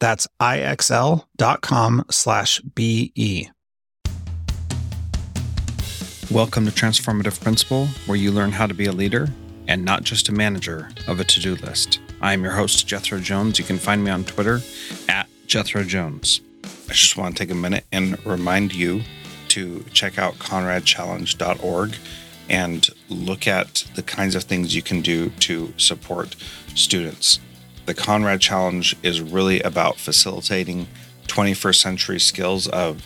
That's ixl.com slash BE. Welcome to Transformative Principal, where you learn how to be a leader and not just a manager of a to do list. I am your host, Jethro Jones. You can find me on Twitter at Jethro Jones. I just want to take a minute and remind you to check out conradchallenge.org and look at the kinds of things you can do to support students the Conrad Challenge is really about facilitating 21st century skills of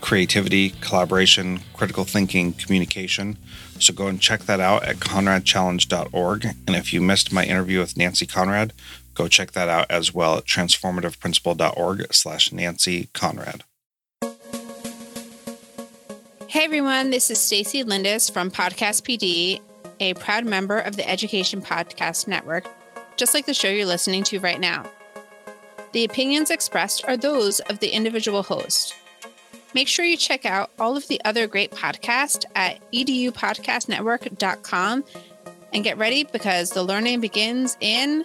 creativity, collaboration, critical thinking, communication. So go and check that out at conradchallenge.org. And if you missed my interview with Nancy Conrad, go check that out as well at transformativeprincipal.org slash Nancy Conrad. Hey everyone, this is Stacy Lindis from Podcast PD, a proud member of the Education Podcast Network just like the show you're listening to right now. The opinions expressed are those of the individual host. Make sure you check out all of the other great podcasts at edupodcastnetwork.com and get ready because the learning begins in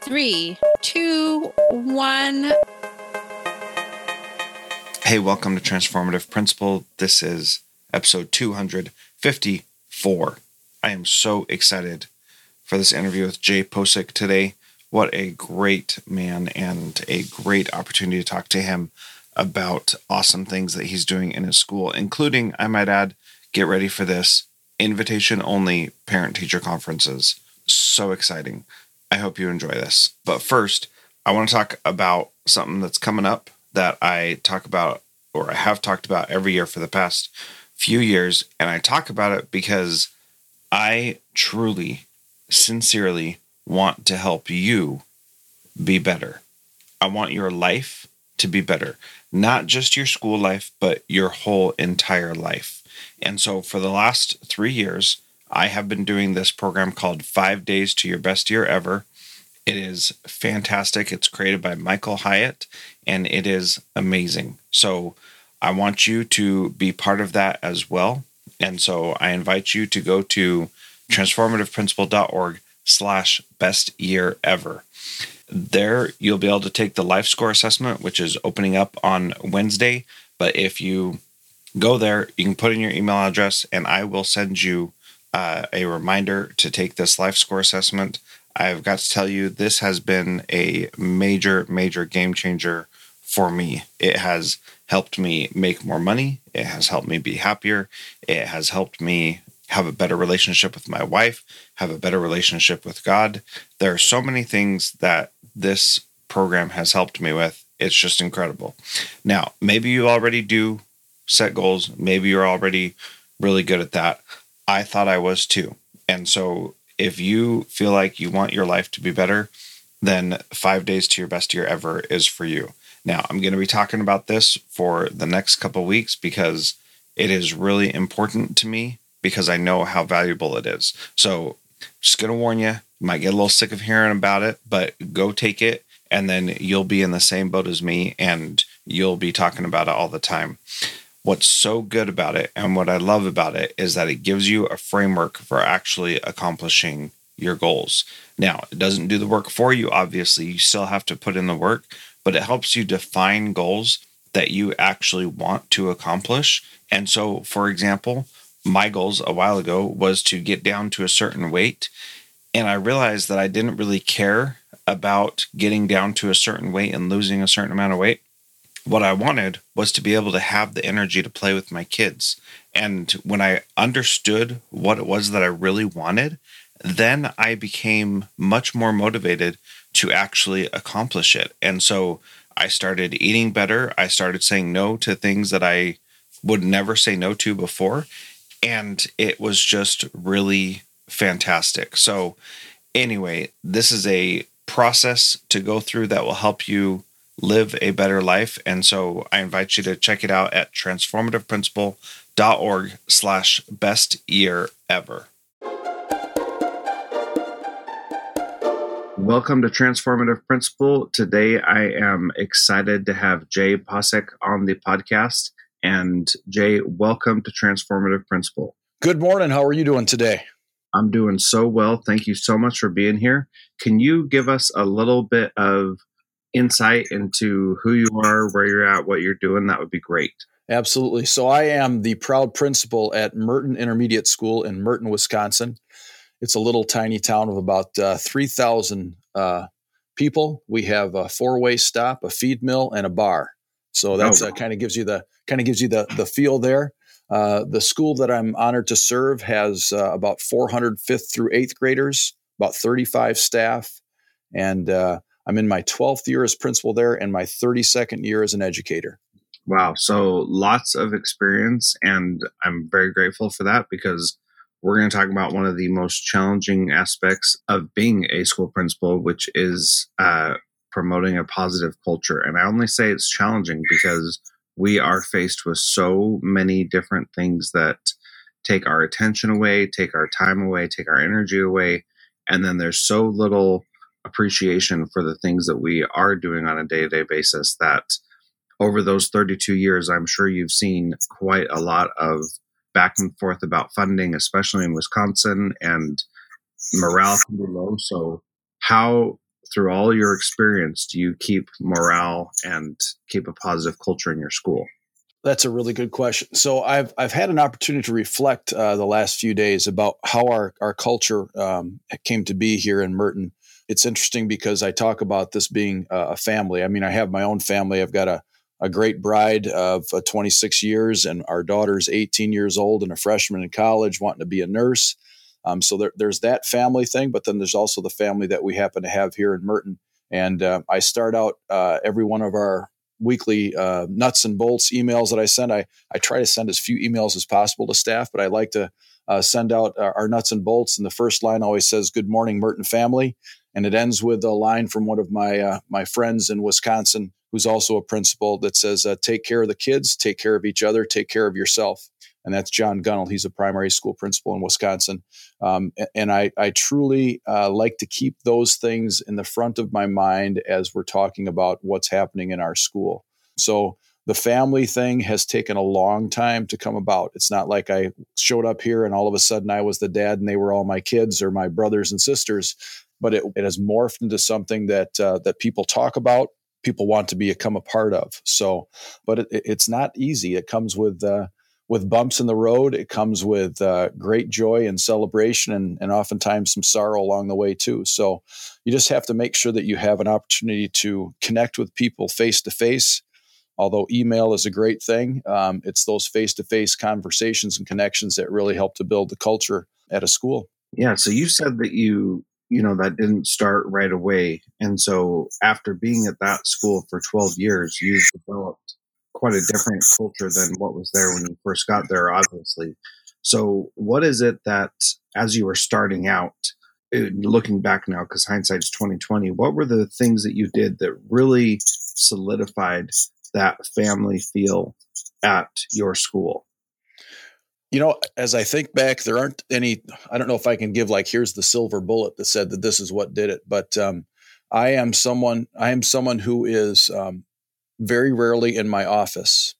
three, two, one. Hey, welcome to Transformative Principal. This is episode 254. I am so excited for this interview with Jay Posick today. What a great man and a great opportunity to talk to him about awesome things that he's doing in his school, including, I might add, get ready for this invitation only parent teacher conferences. So exciting. I hope you enjoy this. But first, I want to talk about something that's coming up that I talk about or I have talked about every year for the past few years. And I talk about it because I truly sincerely want to help you be better. I want your life to be better, not just your school life, but your whole entire life. And so for the last three years, I have been doing this program called Five Days to Your Best Year Ever. It is fantastic. It's created by Michael Hyatt and it is amazing. So I want you to be part of that as well. And so I invite you to go to transformativeprincipal.org slash best year ever. There, you'll be able to take the life score assessment, which is opening up on Wednesday. But if you go there, you can put in your email address, and I will send you uh, a reminder to take this life score assessment. I've got to tell you, this has been a major, major game changer for me. It has helped me make more money. It has helped me be happier. It has helped me have a better relationship with my wife, have a better relationship with God. There are so many things that this program has helped me with. It's just incredible. Now, maybe you already do set goals, maybe you're already really good at that. I thought I was too. And so if you feel like you want your life to be better, then five days to your best year ever is for you. Now, I'm going to be talking about this for the next couple weeks because it is really important to me because I know how valuable it is. So, just to warn you, you might get a little sick of hearing about it, but go take it and then you'll be in the same boat as me and you'll be talking about it all the time. What's so good about it and what I love about it is that it gives you a framework for actually accomplishing your goals. Now, it doesn't do the work for you, obviously. You still have to put in the work, but it helps you define goals that you actually want to accomplish. And so, for example, my goals a while ago was to get down to a certain weight. And I realized that I didn't really care about getting down to a certain weight and losing a certain amount of weight. What I wanted was to be able to have the energy to play with my kids. And when I understood what it was that I really wanted, then I became much more motivated to actually accomplish it. And so I started eating better. I started saying no to things that I would never say no to before. And it was just really fantastic. So, anyway, this is a process to go through that will help you live a better life. And so I invite you to check it out at transformativeprincipal.org slash best year ever. Welcome to Transformative Principal. Today, I am excited to have Jay Posick on the podcast. And Jay, welcome to Transformative Principal. Good morning. How are you doing today? I'm doing so well. Thank you so much for being here. Can you give us a little bit of insight into who you are, where you're at, what you're doing? That would be great. Absolutely. So, I am the proud principal at Merton Intermediate School in Merton, Wisconsin. It's a little tiny town of about uh, 3,000 uh, people. We have a four-way stop, a feed mill, and a bar. So that's oh. uh, kind of gives you the kind of gives you the the feel there. Uh, the school that I'm honored to serve has uh, about 400 fifth through eighth graders, about 35 staff, and uh, I'm in my 12th year as principal there and my 32nd year as an educator. Wow. So lots of experience. And I'm very grateful for that because we're going to talk about one of the most challenging aspects of being a school principal, which is uh, promoting a positive culture. And I only say it's challenging because we are faced with so many different things that take our attention away, take our time away, take our energy away. And then there's so little appreciation for the things that we are doing on a day to day basis that over those 32 years, I'm sure you've seen quite a lot of back and forth about funding, especially in Wisconsin, and morale can be low. So, how, through all your experience, do you keep morale and keep a positive culture in your school? That's a really good question. So I've I've had an opportunity to reflect uh, the last few days about how our our culture um, came to be here in Merton. It's interesting because I talk about this being a family. I mean, I have my own family. I've got a a great bride of uh, 26 years, and our daughter's 18 years old and a freshman in college wanting to be a nurse. Um, so there, there's that family thing, but then there's also the family that we happen to have here in Merton. And uh, I start out uh, every one of our weekly uh, nuts and bolts emails that I send. I, I try to send as few emails as possible to staff, but I like to uh, send out our, our nuts and bolts. And the first line always says, Good morning, Merton family. And it ends with a line from one of my, uh, my friends in Wisconsin who's also a principal that says, uh, take care of the kids, take care of each other, take care of yourself. And that's John Gunnell. He's a primary school principal in Wisconsin. Um, and I, I truly uh, like to keep those things in the front of my mind as we're talking about what's happening in our school. So the family thing has taken a long time to come about. It's not like I showed up here and all of a sudden I was the dad and they were all my kids or my brothers and sisters, but it, it has morphed into something that uh, that people talk about people want to become a part of. So, but it, it's not easy. It comes with uh, with bumps in the road. It comes with uh, great joy and celebration, and, and oftentimes some sorrow along the way too. So, you just have to make sure that you have an opportunity to connect with people face to face. Although email is a great thing, um, it's those face to face conversations and connections that really help to build the culture at a school. Yeah. So you said that you you know that didn't start right away and so after being at that school for 12 years you've developed quite a different culture than what was there when you first got there obviously so what is it that as you were starting out uh, looking back now because hindsight's 2020 what were the things that you did that really solidified that family feel at your school you know, as I think back, there aren't any. I don't know if I can give like here's the silver bullet that said that this is what did it, but um, I am someone. I am someone who is um, very rarely in my office.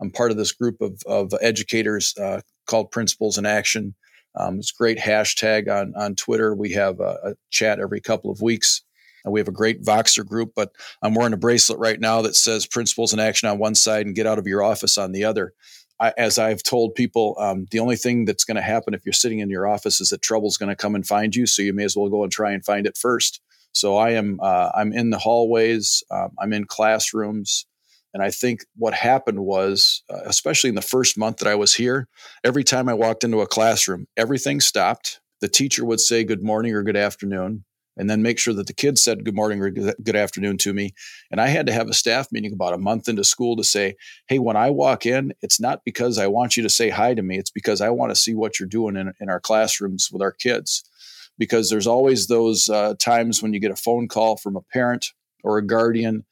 I'm part of this group of, of educators uh, called Principals in Action. Um, it's a great hashtag on, on Twitter. We have a, a chat every couple of weeks. And we have a great Voxer group, but I'm wearing a bracelet right now that says Principals in Action on one side and Get Out of Your Office on the other. I, as I've told people, um, the only thing that's going to happen if you're sitting in your office is that trouble's going to come and find you. So you may as well go and try and find it first. So I am uh, I'm in the hallways, um, I'm in classrooms, and I think what happened was, uh, especially in the first month that I was here, every time I walked into a classroom, everything stopped. The teacher would say good morning or good afternoon and then make sure that the kids said good morning or good afternoon to me. And I had to have a staff meeting about a month into school to say, hey, when I walk in, it's not because I want you to say hi to me, it's because I want to see what you're doing in, in our classrooms with our kids. Because there's always those uh, times when you get a phone call from a parent or a guardian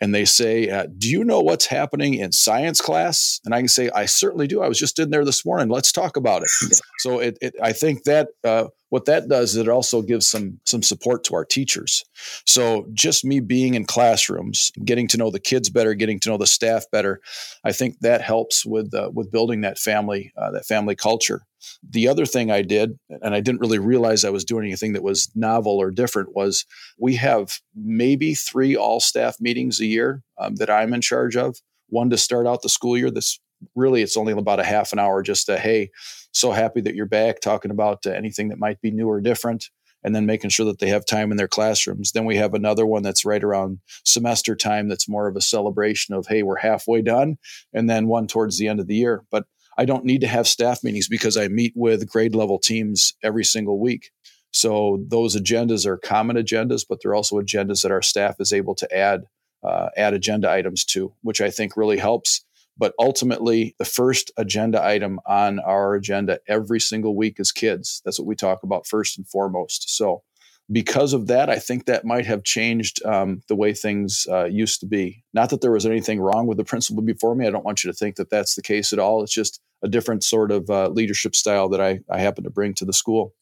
and they say, uh, Do you know what's happening in science class? And I can say, I certainly do. I was just in there this morning. Let's talk about it. So it, it I think that uh, what that does is it also gives some some support to our teachers. So just me being in classrooms, getting to know the kids better, getting to know the staff better, I think that helps with uh, with building that family uh, that family culture. The other thing I did, and I didn't really realize I was doing anything that was novel or different, was we have maybe three all staff meetings a year um, that I'm in charge of. One to start out the school year. This really it's only about a half an hour just to hey so happy that you're back talking about uh, anything that might be new or different and then making sure that they have time in their classrooms. Then we have another one that's right around semester time that's more of a celebration of hey we're halfway done and then one towards the end of the year. But i don't need to have staff meetings because i meet with grade level teams every single week. So those agendas are common agendas but they're also agendas that our staff is able to add uh, add agenda items to which i think really helps but ultimately, the first agenda item on our agenda every single week is kids. That's what we talk about first and foremost. So, because of that, I think that might have changed um, the way things uh, used to be. Not that there was anything wrong with the principal before me. I don't want you to think that that's the case at all. It's just a different sort of uh, leadership style that I, I happen to bring to the school.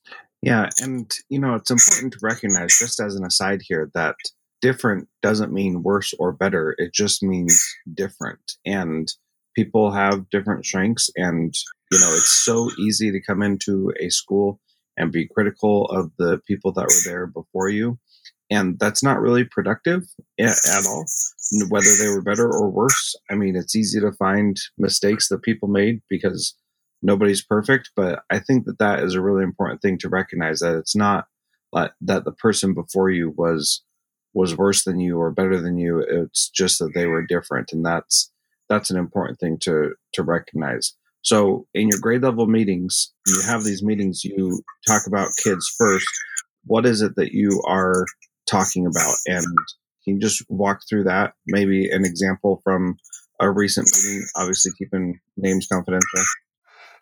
Yeah. And, you know, it's important to recognize, just as an aside here, that different doesn't mean worse or better. It just means different. And people have different strengths and you know it's so easy to come into a school and be critical of the people that were there before you. And that's not really productive at, all whether they were better or worse. I mean it's easy to find mistakes that people made because nobody's perfect but i think that that is a really important thing to recognize that it's not that the person before you was was worse than you or better than you. It's just that they were different and that's that's an important thing to to recognize. So in your grade level meetings, you have these meetings, you talk about kids first. What is it that you are talking about? And can you just walk through that? Maybe an example from a recent meeting, obviously keeping names confidential.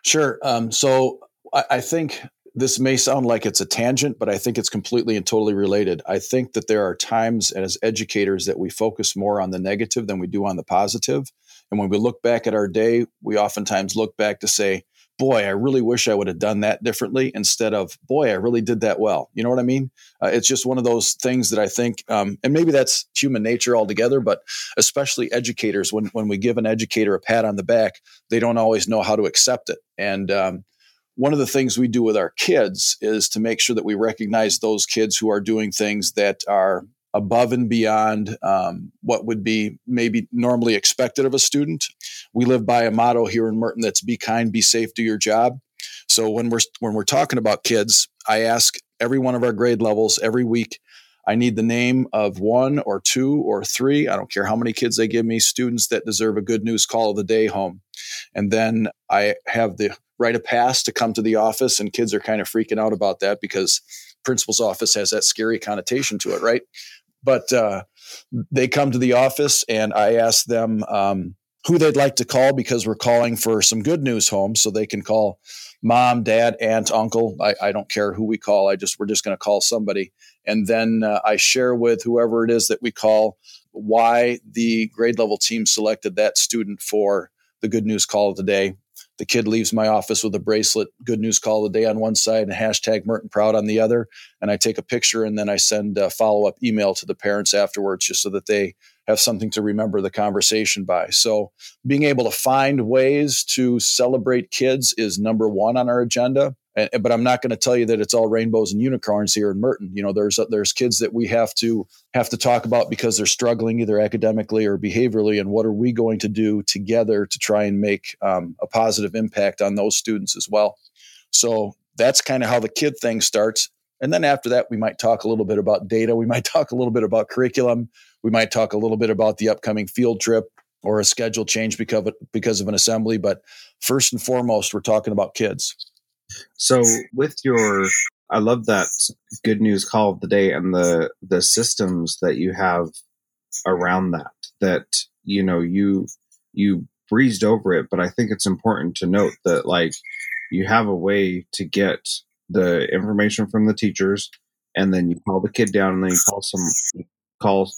Sure. Um, so I, I think this may sound like it's a tangent, but I think it's completely and totally related. I think that there are times as educators that we focus more on the negative than we do on the positive. And when we look back at our day, we oftentimes look back to say, boy, I really wish I would have done that differently instead of, boy, I really did that well. You know what I mean? Uh, it's just one of those things that I think, um, and maybe that's human nature altogether, but especially educators, when, when we give an educator a pat on the back, they don't always know how to accept it. And um, one of the things we do with our kids is to make sure that we recognize those kids who are doing things that are above and beyond um, what would be maybe normally expected of a student. We live by a motto here in Merton that's be kind, be safe, do your job. So when we're when we're talking about kids, I ask every one of our grade levels every week. I need the name of one or two or three. I don't care how many kids they give me, students that deserve a good news call of the day home. And then I have the right of pass to come to the office, and kids are kind of freaking out about that because principal's office has that scary connotation to it, right? But uh, they come to the office and I ask them um, who they'd like to call because we're calling for some good news home. So they can call mom, dad, aunt, uncle. I, I don't care who we call. I just we're just going to call somebody, and then uh, I share with whoever it is that we call why the grade level team selected that student for the good news call of the day the kid leaves my office with a bracelet, good news call of the day on one side and hashtag Merton Proud on the other. And I take a picture and then I send a follow up email to the parents afterwards just so that they have something to remember the conversation by. So, being able to find ways to celebrate kids is number one on our agenda. And, but I'm not going to tell you that it's all rainbows and unicorns here in Merton. You know, there's there's kids that we have to have to talk about because they're struggling either academically or behaviorally, and what are we going to do together to try and make um, a positive impact on those students as well. So that's kind of how the kid thing starts. And then after that, we might talk a little bit about data. We might talk a little bit about curriculum. We might talk a little bit about the upcoming field trip or a schedule change because of, because of an assembly. But first and foremost, we're talking about kids. So with your, I love that good news call of the day and the the systems that you have around that. That you know you you breezed over it, but I think it's important to note that like you have a way to get the information from the teachers, and then you call the kid down, and then you call some call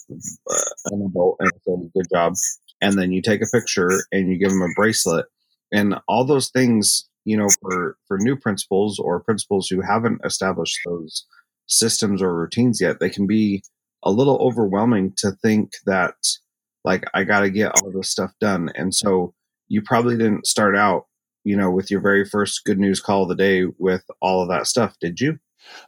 uh, an adult and say good job, and then you take a picture and you give them a bracelet, and all those things you know, for for new principals or principals who haven't established those systems or routines yet, they can be a little overwhelming to think that like I got to get all this stuff done. And so you probably didn't start out, you know, with your very first good news call of the day with all of that stuff, did you?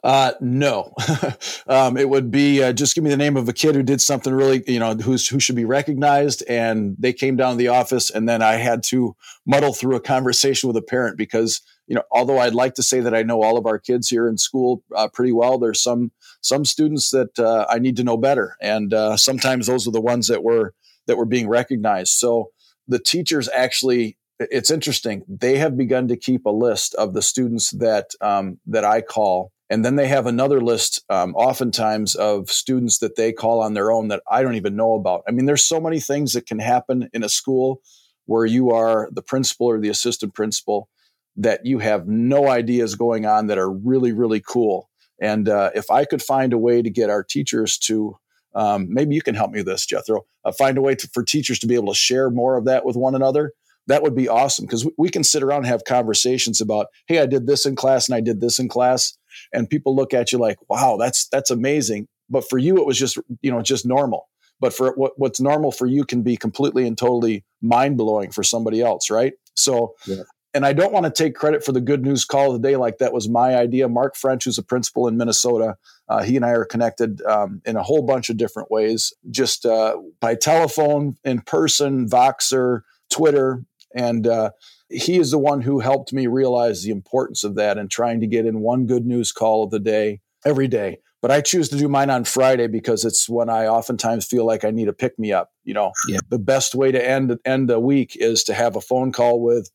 Uh, no, um, it would be uh, just give me the name of a kid who did something really, you know, who's who should be recognized, and they came down to the office, and then I had to muddle through a conversation with a parent because you know, although I'd like to say that I know all of our kids here in school uh, pretty well, there's some some students that uh, I need to know better, and uh, sometimes those are the ones that were that were being recognized. So the teachers actually it's interesting. They have begun to keep a list of the students that um, that I call and then they have another list, um, oftentimes, of students that they call on their own that I don't even know about. I mean, there's so many things that can happen in a school where you are the principal or the assistant principal that you have no ideas going on that are really, really cool. And uh, if I could find a way to get our teachers to, um, maybe you can help me with this, Jethro, uh, find a way to, for teachers to be able to share more of that with one another that would be awesome because we can sit around and have conversations about hey i did this in class and i did this in class and people look at you like, wow, that's that's amazing. But for you, it was just you know just normal. But for what, what's normal for you can be completely and totally mind blowing for somebody else, right? So, yeah. and I don't want to take credit for the good news call of the day, like that was my idea. Mark French, who's a principal in Minnesota, uh, he and I are connected um, in a whole bunch of different ways, just uh, by telephone, in person, Voxer, Twitter, and uh, he is the one who helped me realize the importance of that and trying to get in one good news call of the day every day. But I choose to do mine on Friday because it's when I oftentimes feel like I need a pick me up. You know, yeah. the best way to end end the week is to have a phone call with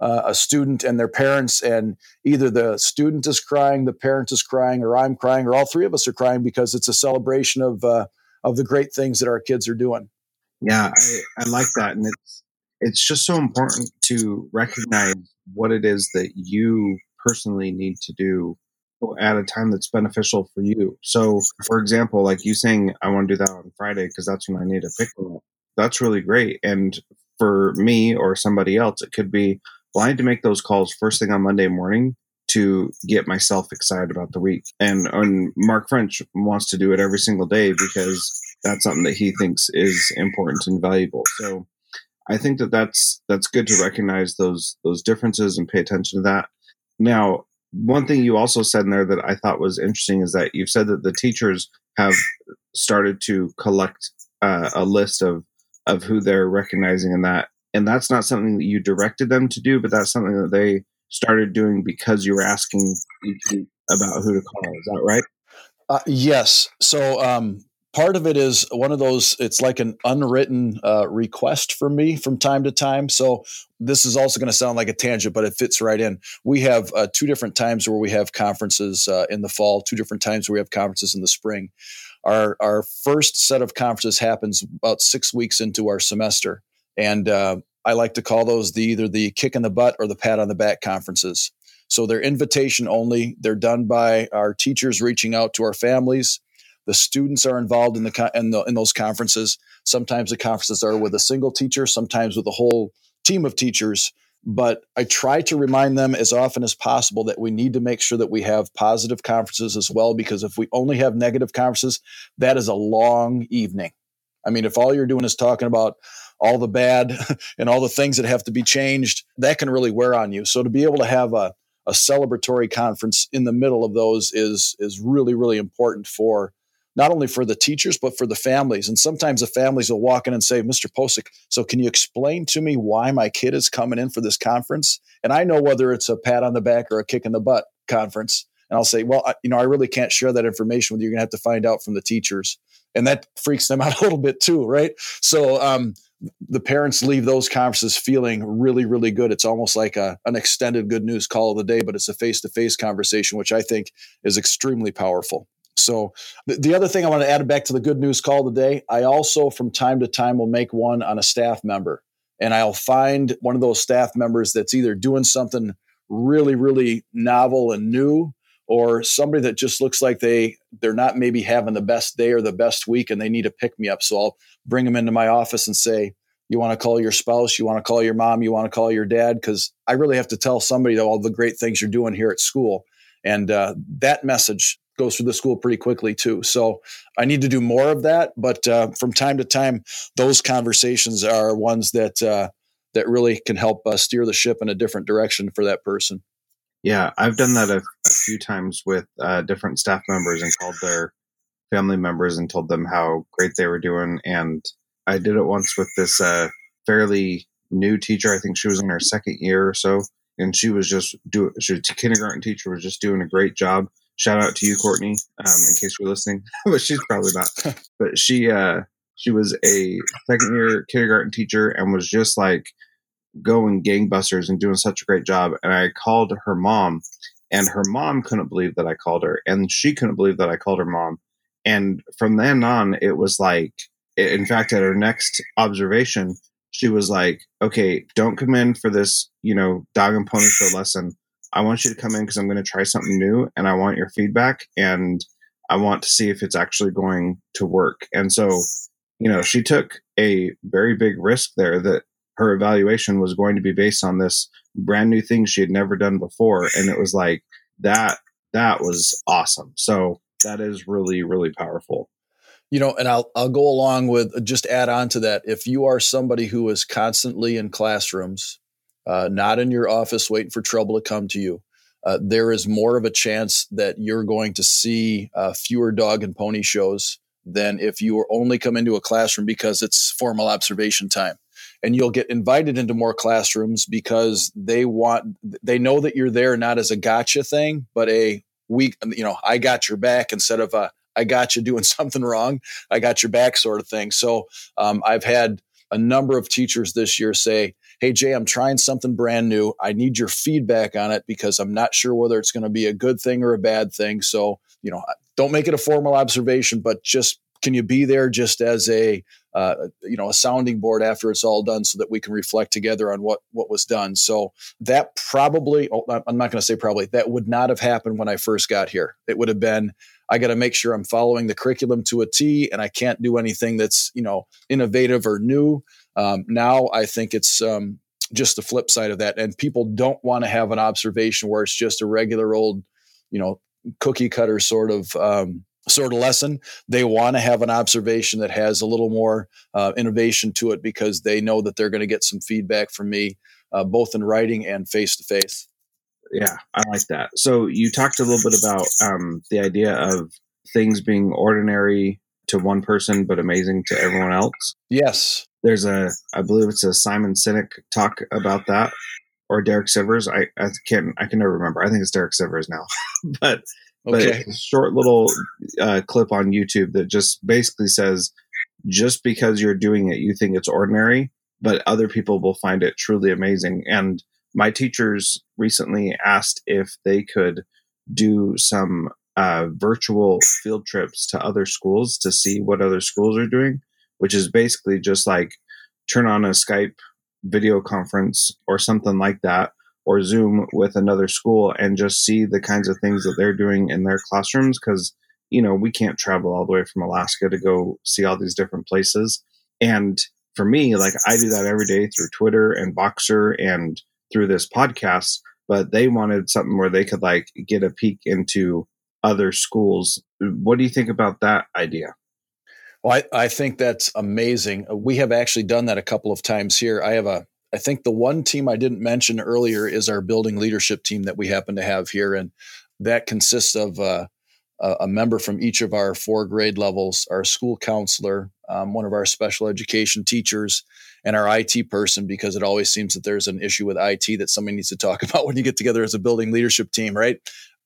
uh, a student and their parents, and either the student is crying, the parent is crying, or I'm crying, or all three of us are crying because it's a celebration of uh, of the great things that our kids are doing. Yeah, I, I like that, and it's it's just so important to recognize what it is that you personally need to do at a time that's beneficial for you. So, for example, like you saying, I want to do that on Friday because that's when I need a pick me up. That's really great. And for me or somebody else, it could be, well, I need to make those calls first thing on Monday morning to get myself excited about the week. And, and Mark French wants to do it every single day because that's something that he thinks is important and valuable. So, I think that that's that's good to recognize those those differences and pay attention to that. Now, one thing you also said in there that I thought was interesting is that you've said that the teachers have started to collect uh, a list of of who they're recognizing in that, and that's not something that you directed them to do, but that's something that they started doing because you were asking about who to call. Is that right? Uh, yes. So um, part of it is one of those it's like an unwritten uh, request from me from time to time. So this is also going to sound like a tangent but it fits right in. We have uh, two different times where we have conferences uh, in the fall two different times where we have conferences in the spring. Our our first set of conferences happens about six weeks into our semester and uh, i like to call those the either the kick in the butt or the pat on the back conferences. So they're invitation only. They're done by our teachers reaching out to our families the students are involved in the, in, the, in those conferences. Sometimes the conferences are with a single teacher, sometimes with a whole team of teachers. But I try to remind them as often as possible that we need to make sure that we have positive conferences as well, because if we only have negative conferences, that is a long evening. I mean, if all you're doing is talking about all the bad and all the things that have to be changed, that can really wear on you. So to be able to have a, a celebratory conference in the middle of those is is really really important for not only for the teachers but for the families. And sometimes the families will walk in and say mr posick so can you explain to me why my kid is coming in for this conference? And i know whether it's a pat on the back or a kick in the butt conference. And i'll say well I, you know i really can't share that information with you. You're going to have to find out from the teachers. And that freaks them out a little bit too right? So um, the parents leave those conferences feeling really, really good. It's almost like a, an extended good news call of the day, but it's a face to face conversation, which I think is extremely powerful. So, the, the other thing I want to add back to the good news call today, I also from time to time will make one on a staff member. And I'll find one of those staff members that's either doing something really, really novel and new or somebody that just looks like they they're not maybe having the best day or the best week and they need to pick me up. So i'll bring them into my office and say you want to call your spouse? You want to call your mom? You want to call your dad? Because i really have to tell somebody all the great things you're doing here at school. And uh, that message goes through the school pretty quickly too so i need to do more of that but uh, from time to time those conversations are ones that uh, that really can help uh, steer the ship in a different direction for that person yeah, I've done that a, a few times with uh, different staff members and called their family members and told them how great they were doing. And I did it once with this uh, fairly new teacher. I think she was in her second year or so, and she was just doing. She was kindergarten teacher was just doing a great job. Shout out to you, Courtney, um, in case you're listening, but she's probably not. but she uh, she was a second year kindergarten teacher and was just like going gangbusters and doing such a great job. And I called her mom, and her mom couldn't believe that I called her, and she couldn't believe that I called her mom. And from then on, it was like, in fact, at her next observation, she was like, "Okay, don't come in for this, you know, dog and pony show lesson. I want you to come in because I'm going to try something new, and I want your feedback, and I want to see if it's actually going to work." And so, you know, she took a very big risk there that her evaluation was going to be based on this brand new thing she had never done before and it was like that that was awesome. So that is really really powerful. You know and i'll i'll go along with just add on to that. If you are somebody who is constantly in classrooms uh, not in your office waiting for trouble to come to you. Uh, there is more of a chance that you're going to see uh, fewer dog and pony shows than if you only come into a classroom because it's formal observation time. And you'll get invited into more classrooms because they want they know that you're there not as a gotcha thing but a week you know i got your back instead of a i got you doing something wrong i got your back sort of thing. So um, i've had a number of teachers this year say hey jay i'm trying something brand new. I need your feedback on it because i'm not sure whether it's going to be a good thing or a bad thing. So you know don't make it a formal observation but just can you be there just as a uh, you know a sounding board after it's all done so that we can reflect together on what what was done? So that probably oh, i'm not going to say probably that would not have happened when i first got here. It would have been i got to make sure i'm following the curriculum to a t and i can't do anything that's you know innovative or new um, now i think it's um, just the flip side of that and people don't want to have an observation where it's just a regular old you know cookie cutter sort of um, sort of lesson. They want to have an observation that has a little more uh, innovation to it because they know that they're going to get some feedback from me, uh, both in writing and face to face. Yeah, I like that. So you talked a little bit about um, the idea of things being ordinary to one person but amazing to everyone else. Yes. There's a, I believe it's a Simon Sinek talk about that, or Derek Sivers. I, I can't, I can never remember. I think it's Derek Sivers now, but Okay. But short little uh, clip on YouTube that just basically says, just because you're doing it, you think it's ordinary, but other people will find it truly amazing. And my teachers recently asked if they could do some uh, virtual field trips to other schools to see what other schools are doing, which is basically just like turn on a Skype video conference or something like that or Zoom with another school and just see the kinds of things that they're doing in their classrooms because you know we can't travel all the way from Alaska to go see all these different places. And for me, like I do that every day through Twitter and Voxer and through this podcast. But they wanted something where they could like get a peek into other schools. What do you think about that idea? Well, I, I think that's amazing. We have actually done that a couple of times here. I have a, I think the one team I didn't mention earlier is our building leadership team that we happen to have here. And that consists of uh, a member from each of our four grade levels, our school counselor, um, one of our special education teachers, and our IT person, because it always seems that there's an issue with IT that somebody needs to talk about when you get together as a building leadership team, right?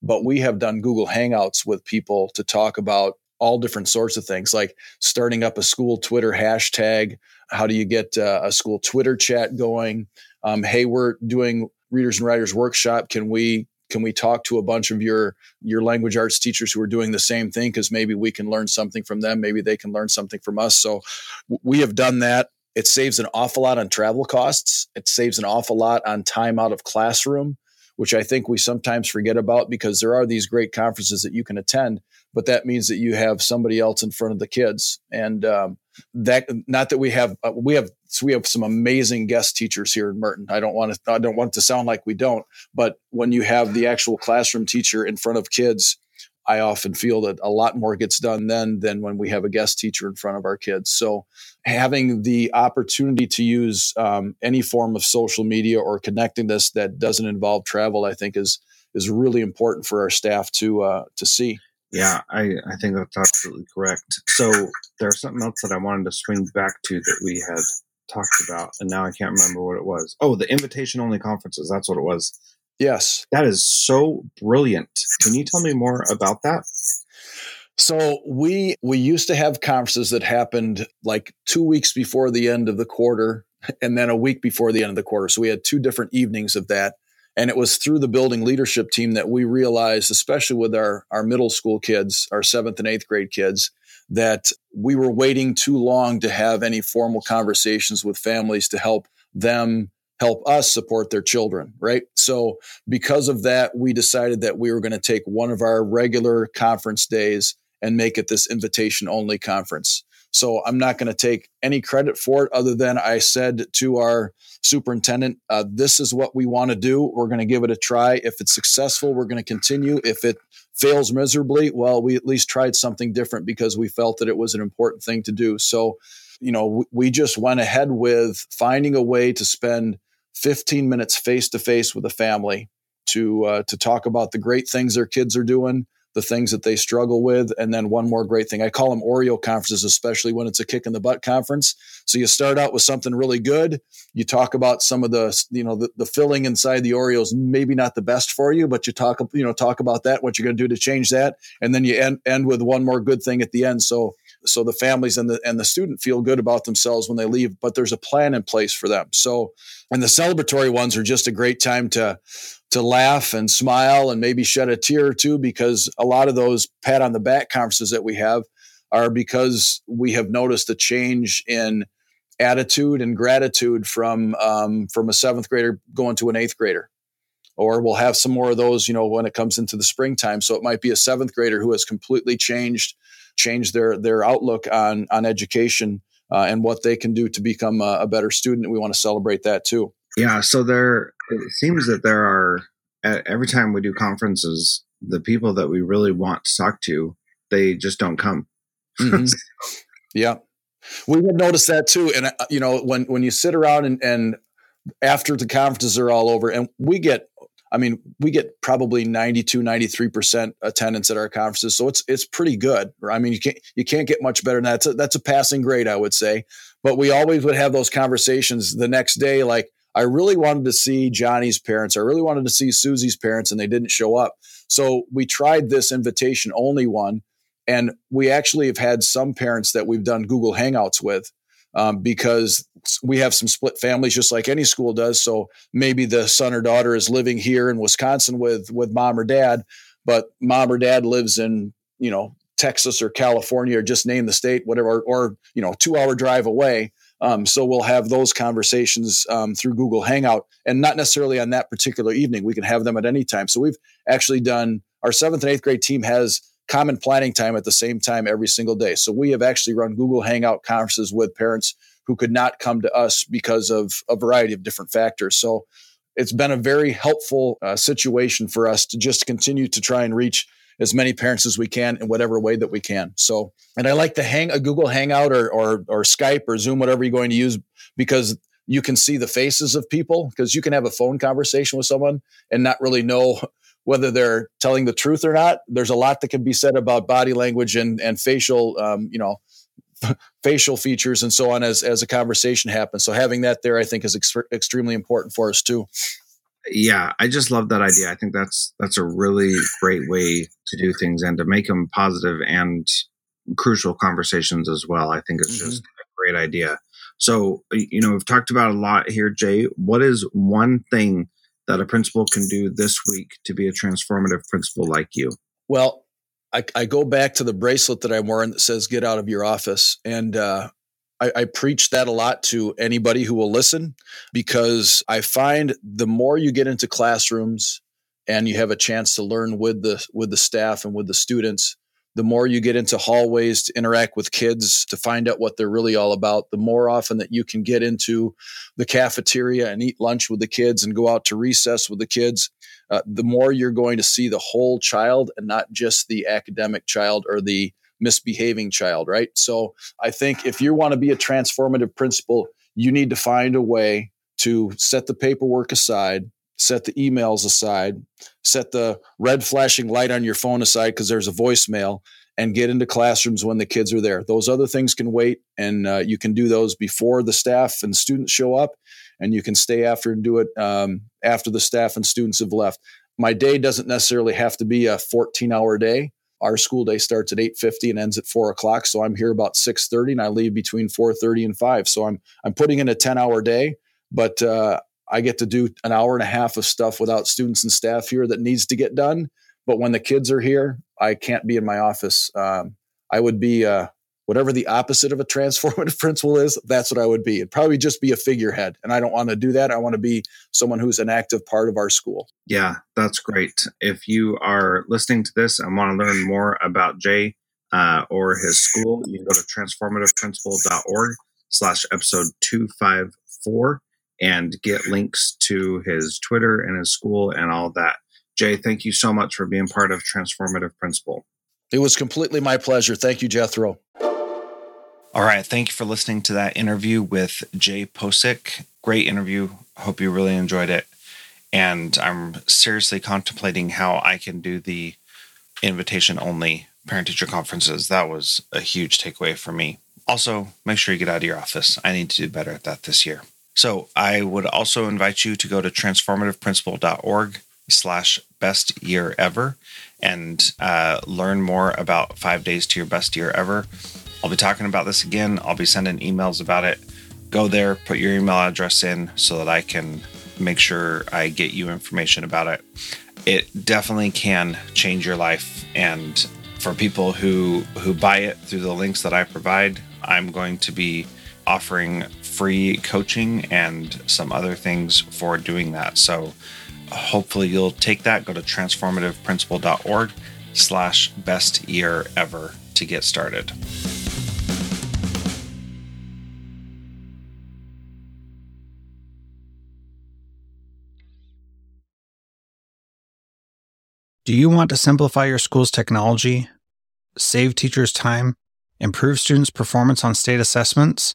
But we have done Google Hangouts with people to talk about all different sorts of things, like starting up a school Twitter hashtag. How do you get uh, a school Twitter chat going? Um, hey, we're doing readers and writers workshop. Can we can we talk to a bunch of your your language arts teachers who are doing the same thing because maybe we can learn something from them maybe they can learn something from us so we have done that it saves an awful lot on travel costs it saves an awful lot on time out of classroom which i think we sometimes forget about because there are these great conferences that you can attend but that means that you have somebody else in front of the kids and um, that not that we have uh, we have we have some amazing guest teachers here in Merton. I don't want to I don't want to sound like we don't, but when you have the actual classroom teacher in front of kids, I often feel that a lot more gets done then than when we have a guest teacher in front of our kids. So having the opportunity to use um, any form of social media or connecting this that doesn't involve travel, I think is is really important for our staff to uh, to see. Yeah, I, I think that's absolutely correct. So there's something else that I wanted to swing back to that we had talked about, and now I can't remember what it was. Oh, the invitation only conferences. That's what it was. Yes. That is so brilliant. Can you tell me more about that? So we we used to have conferences that happened like 2 weeks before the end of the quarter and then a week before the end of the quarter. So we had two different evenings of that. And it was through the building leadership team that we realized, especially with our, our middle school kids, our seventh and eighth grade kids, that we were waiting too long to have any formal conversations with families to help them help us support their children, right? So, because of that, we decided that we were going to take one of our regular conference days and make it this invitation only conference. So I'm not going to take any credit for it other than I said to our superintendent, uh, this is what we want to do. We're going to give it a try. If it's successful, we're going to continue. If it fails miserably, well, we at least tried something different because we felt that it was an important thing to do. So, you know, we just went ahead with finding a way to spend 15 minutes face to face with a family to uh, to talk about the great things their kids are doing the things that they struggle with. And then one more great thing. I call them Oreo conferences, especially when it's a kick in the butt conference. So you start out with something really good. You talk about some of the, you know, the, the filling inside the Oreos, maybe not the best for you, but you talk, you know, talk about that, what you're going to do to change that. And then you end, end with one more good thing at the end. So, so the families and the, and the student feel good about themselves when they leave, but there's a plan in place for them. So, and the celebratory ones are just a great time to, to laugh and smile and maybe shed a tear or two because a lot of those pat on the back conferences that we have are because we have noticed a change in attitude and gratitude from um, from a seventh grader going to an eighth grader or we'll have some more of those you know when it comes into the springtime so it might be a seventh grader who has completely changed changed their their outlook on on education uh, and what they can do to become a, a better student we want to celebrate that too yeah so there it seems that there are every time we do conferences, the people that we really want to talk to, they just don't come. Mm-hmm. yeah, we have noticed that too. And uh, you know, when when you sit around and, and after the conferences are all over, and we get I mean, we get probably 92, 93% attendance at our conferences. So it's it's pretty good. I mean, you can't you can't get much better than that. A, that's a passing grade, I would say. But we always would have those conversations the next day, like, I really wanted to see Johnny's parents. I really wanted to see Susie's parents, and they didn't show up. So we tried this invitation only one. And we actually have had some parents that we've done Google Hangouts with um, because we have some split families, just like any school does. So maybe the son or daughter is living here in Wisconsin with with mom or dad, but mom or dad lives in you know Texas or California, or just name the state, whatever, or, or you know two hour drive away. Um, so we'll have those conversations um, through Google Hangout and not necessarily on that particular evening. We can have them at any time. So we've actually done our seventh and eighth grade team has common planning time at the same time every single day. So we have actually run Google Hangout conferences with parents who could not come to us because of a variety of different factors. So it's been a very helpful uh, situation for us to just continue to try and reach as many parents as we can in whatever way that we can. So, and I like to hang a Google Hangout or, or, or Skype or Zoom, whatever you're going to use, because you can see the faces of people because you can have a phone conversation with someone and not really know whether they're telling the truth or not. There's a lot that can be said about body language and, and facial, um, you know, facial features and so on as, as a conversation happens. So having that there, I think is ex- extremely important for us too. Yeah, I just love that idea. I think that's that's a really great way to do things and to make them positive and crucial conversations as well. I think it's mm-hmm. just a great idea. So, you know, we've talked about a lot here, Jay. What is one thing that a principal can do this week to be a transformative principal like you? Well, I, I go back to the bracelet that I'm wearing that says "Get out of your office," and uh, I, I preach that a lot to anybody who will listen because I find the more you get into classrooms and you have a chance to learn with the with the staff and with the students, the more you get into hallways to interact with kids to find out what they're really all about, the more often that you can get into the cafeteria and eat lunch with the kids and go out to recess with the kids, uh, the more you're going to see the whole child and not just the academic child or the misbehaving child, right? So I think if you want to be a transformative principal, you need to find a way to set the paperwork aside, set the emails aside, set the red flashing light on your phone aside because there's a voicemail, and get into classrooms when the kids are there. Those other things can wait, and uh, you can do those before the staff and students show up, and you can stay after and do it um, after the staff and students have left. My day doesn't necessarily have to be a 14 hour day our school day starts at 8.50 and ends at 4 o'clock so i'm here about 6.30 and i leave between 4.30 and 5 so i'm i'm putting in a 10 hour day but uh, i get to do an hour and a half of stuff without students and staff here that needs to get done but when the kids are here i can't be in my office um, i would be uh, whatever the opposite of a transformative principal is, that's what I would be. It'd probably just be a figurehead. And I don't want to do that. I want to be someone who's an active part of our school. Yeah, that's great. If you are listening to this and want to learn more about Jay uh, or his school, you can go to transformativeprincipal.org slash episode 254 and get links to his Twitter and his school and all that. Jay, thank you so much for being part of Transformative Principal. It was completely my pleasure. Thank you, Jethro. All right. Thank you for listening to that interview with Jay Posick. Great interview. Hope you really enjoyed it. And I'm seriously contemplating how I can do the invitation only parent teacher conferences. That was a huge takeaway for me. Also, make sure you get out of your office. I need to do better at that this year. So I would also invite you to go to transformativeprincipal.org slash best year ever and uh, learn more about five days to your best year ever. I'll be talking about this again. I'll be sending emails about it. Go there, put your email address in so that I can make sure I get you information about it. It definitely can change your life and for people who who buy it through the links that I provide, I'm going to be offering free coaching and some other things for doing that. So hopefully you'll take that. Go to transformativeprincipal.org slash best year ever to get started. Do you want to simplify your school's technology, save teachers time, improve students' performance on state assessments?